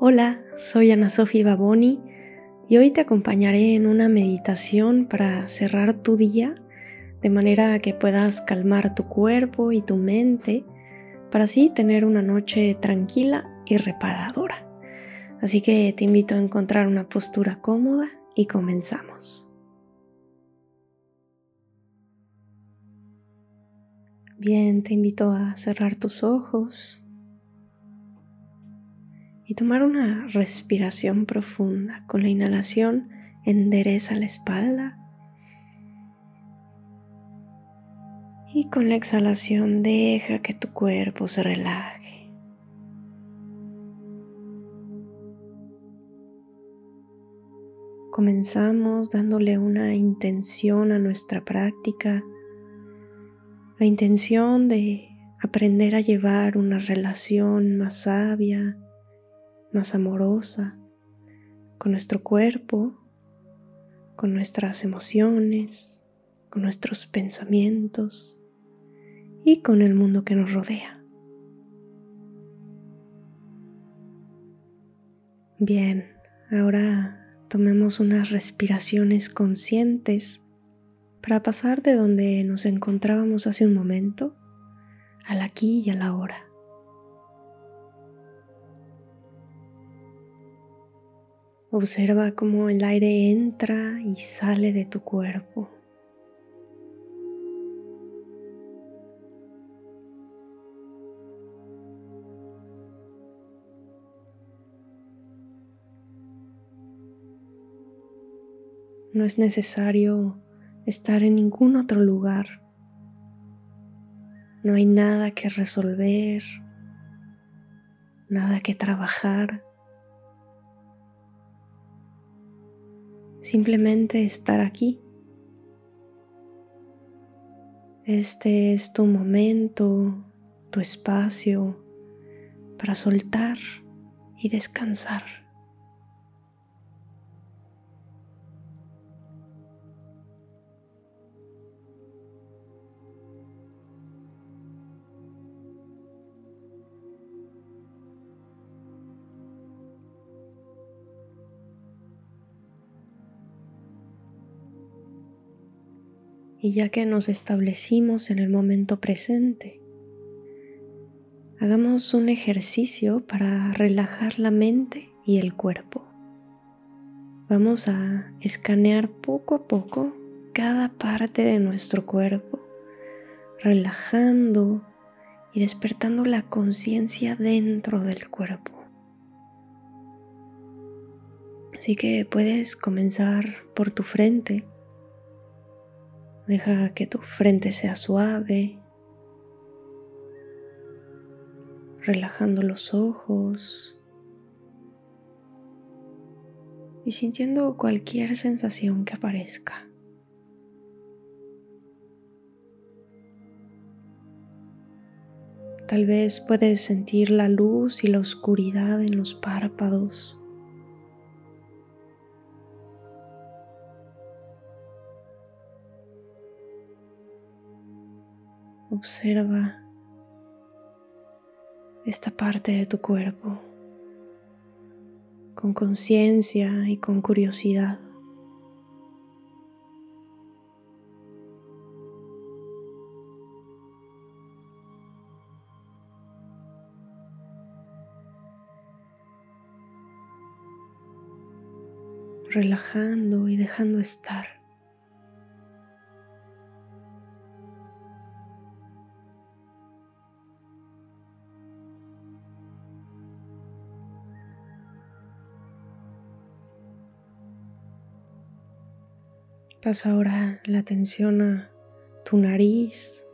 Hola, soy Ana Sofía Baboni y hoy te acompañaré en una meditación para cerrar tu día de manera que puedas calmar tu cuerpo y tu mente para así tener una noche tranquila y reparadora. Así que te invito a encontrar una postura cómoda y comenzamos. Bien, te invito a cerrar tus ojos y tomar una respiración profunda. Con la inhalación endereza la espalda y con la exhalación deja que tu cuerpo se relaje. Comenzamos dándole una intención a nuestra práctica, la intención de aprender a llevar una relación más sabia, más amorosa con nuestro cuerpo, con nuestras emociones, con nuestros pensamientos y con el mundo que nos rodea. Bien, ahora tomemos unas respiraciones conscientes para pasar de donde nos encontrábamos hace un momento al aquí y a la hora. Observa cómo el aire entra y sale de tu cuerpo. No es necesario estar en ningún otro lugar. No hay nada que resolver, nada que trabajar. Simplemente estar aquí. Este es tu momento, tu espacio para soltar y descansar. Y ya que nos establecimos en el momento presente, hagamos un ejercicio para relajar la mente y el cuerpo. Vamos a escanear poco a poco cada parte de nuestro cuerpo, relajando y despertando la conciencia dentro del cuerpo. Así que puedes comenzar por tu frente Deja que tu frente sea suave, relajando los ojos y sintiendo cualquier sensación que aparezca. Tal vez puedes sentir la luz y la oscuridad en los párpados. Observa esta parte de tu cuerpo con conciencia y con curiosidad. relajando y dejando estar. Pasa ahora la atención a tu nariz.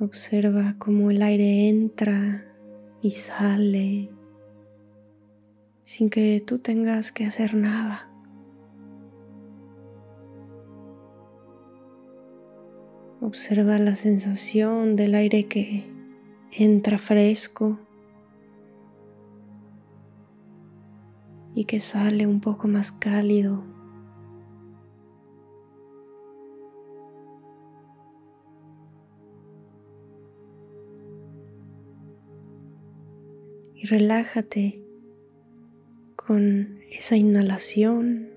Observa cómo el aire entra y sale sin que tú tengas que hacer nada. Observa la sensación del aire que entra fresco y que sale un poco más cálido. Y relájate con esa inhalación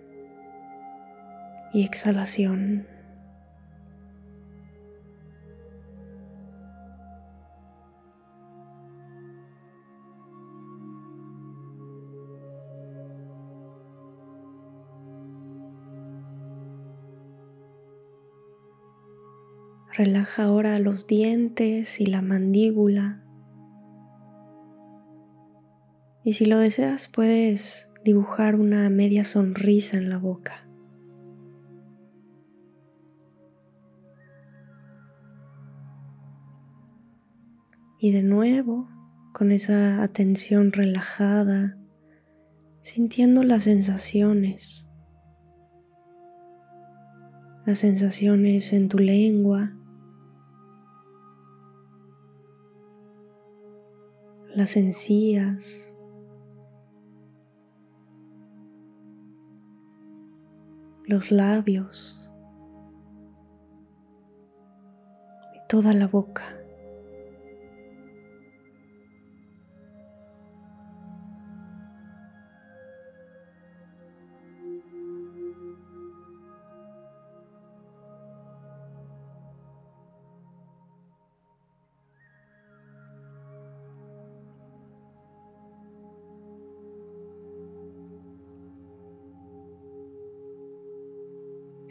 y exhalación. Relaja ahora los dientes y la mandíbula. Y si lo deseas, puedes dibujar una media sonrisa en la boca. Y de nuevo, con esa atención relajada, sintiendo las sensaciones, las sensaciones en tu lengua, las encías, los labios y toda la boca.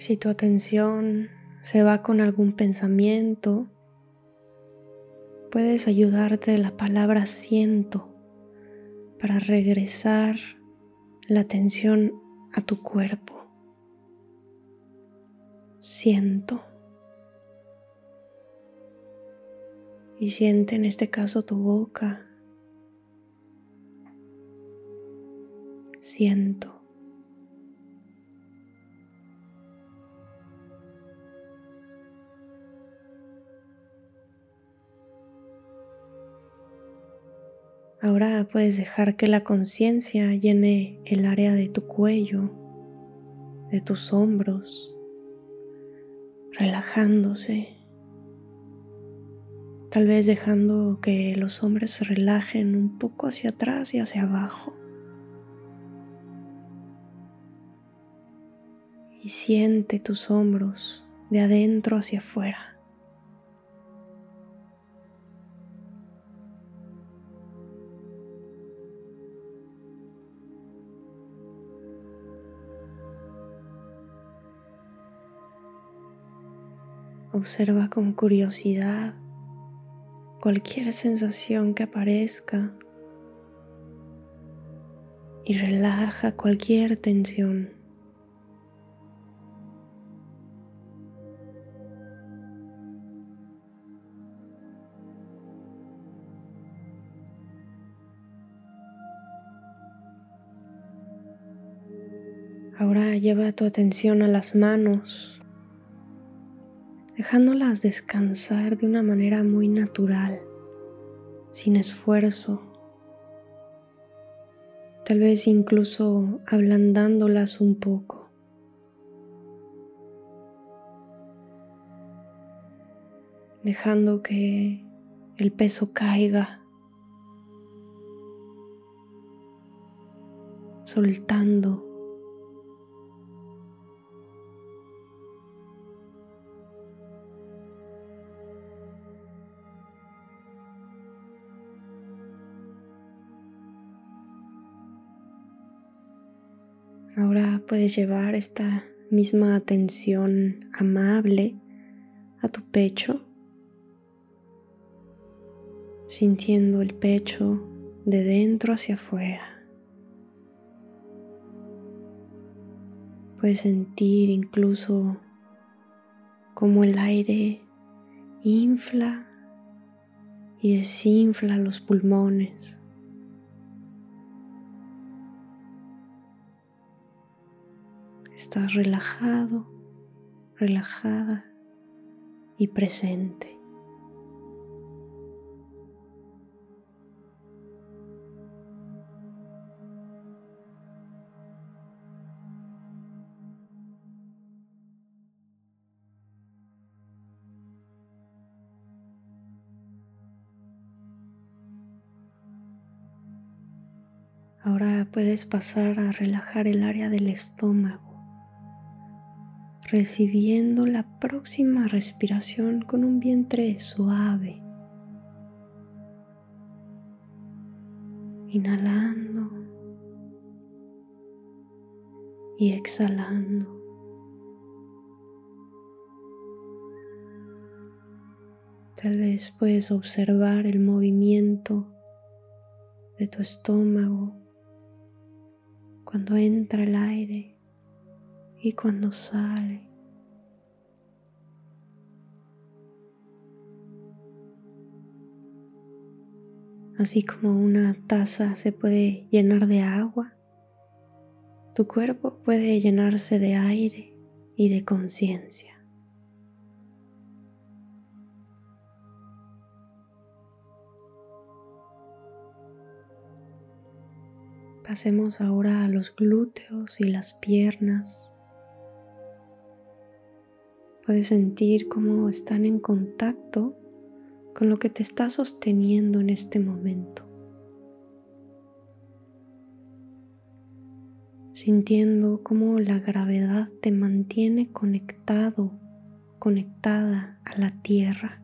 Si tu atención se va con algún pensamiento, puedes ayudarte de la palabra siento para regresar la atención a tu cuerpo. Siento. Y siente en este caso tu boca. Siento. Ahora puedes dejar que la conciencia llene el área de tu cuello, de tus hombros, relajándose, tal vez dejando que los hombros se relajen un poco hacia atrás y hacia abajo. Y siente tus hombros de adentro hacia afuera. Observa con curiosidad cualquier sensación que aparezca y relaja cualquier tensión. Ahora lleva tu atención a las manos dejándolas descansar de una manera muy natural, sin esfuerzo, tal vez incluso ablandándolas un poco. dejando que el peso caiga, soltando puedes llevar esta misma atención amable a tu pecho, sintiendo el pecho de dentro hacia afuera. Puedes sentir incluso cómo el aire infla y desinfla los pulmones. Estás relajado, relajada y presente. Ahora puedes pasar a relajar el área del estómago, recibiendo la próxima respiración con un vientre suave. Inhalando y exhalando. Tal vez puedes observar el movimiento de tu estómago cuando entra el aire y cuando sale. Así como una taza se puede llenar de agua, tu cuerpo puede llenarse de aire y de conciencia. Pasemos ahora a los glúteos y las piernas. Puedes sentir cómo están en contacto con lo que te está sosteniendo en este momento. Sintiendo cómo la gravedad te mantiene conectado, conectada a la tierra.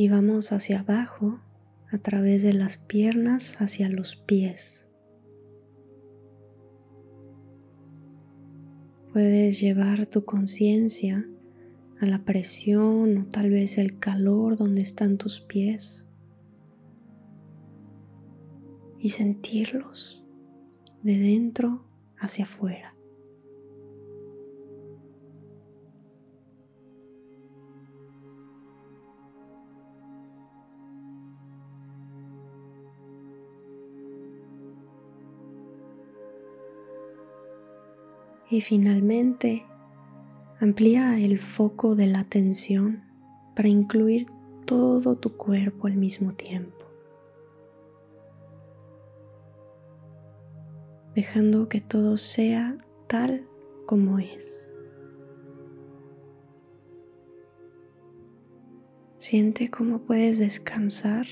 Y vamos hacia abajo a través de las piernas hacia los pies. Puedes llevar tu conciencia a la presión o tal vez el calor donde están tus pies y sentirlos de dentro hacia afuera. Y finalmente, amplía el foco de la atención para incluir todo tu cuerpo al mismo tiempo. Dejando que todo sea tal como es. Siente cómo puedes descansar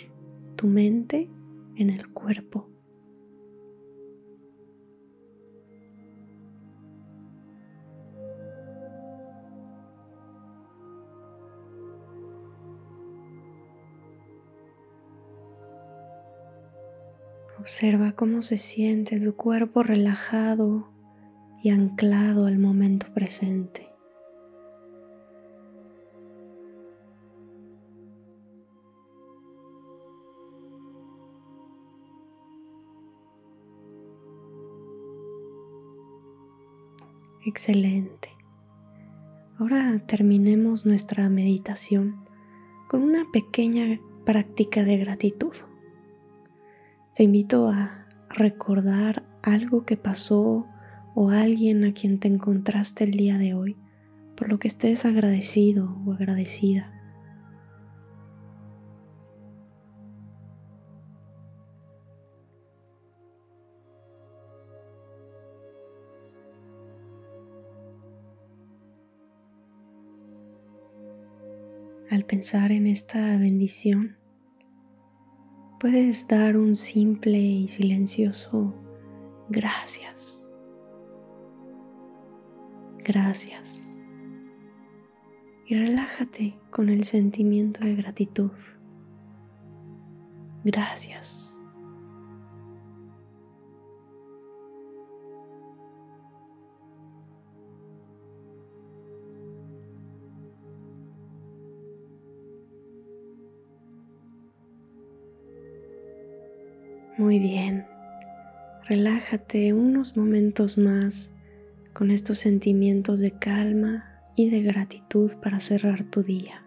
tu mente en el cuerpo. Observa cómo se siente tu cuerpo relajado y anclado al momento presente. Excelente. Ahora terminemos nuestra meditación con una pequeña práctica de gratitud. Te invito a recordar algo que pasó o alguien a quien te encontraste el día de hoy, por lo que estés agradecido o agradecida. Al pensar en esta bendición, puedes dar un simple y silencioso gracias. Gracias. Y relájate con el sentimiento de gratitud. Gracias. Muy bien. Relájate unos momentos más con estos sentimientos de calma y de gratitud para cerrar tu día.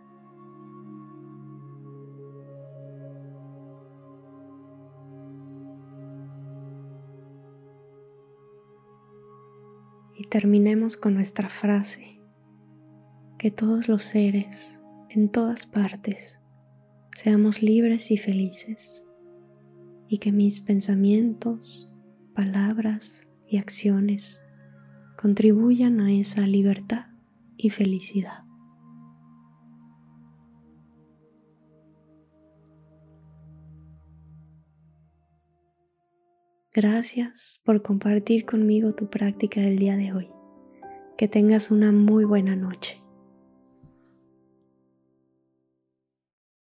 Y terminemos con nuestra frase, que todos los seres en todas partes seamos libres y felices y que mis pensamientos, palabras y acciones contribuyan a esa libertad y felicidad. Gracias por compartir conmigo tu práctica del día de hoy. Que tengas una muy buena noche.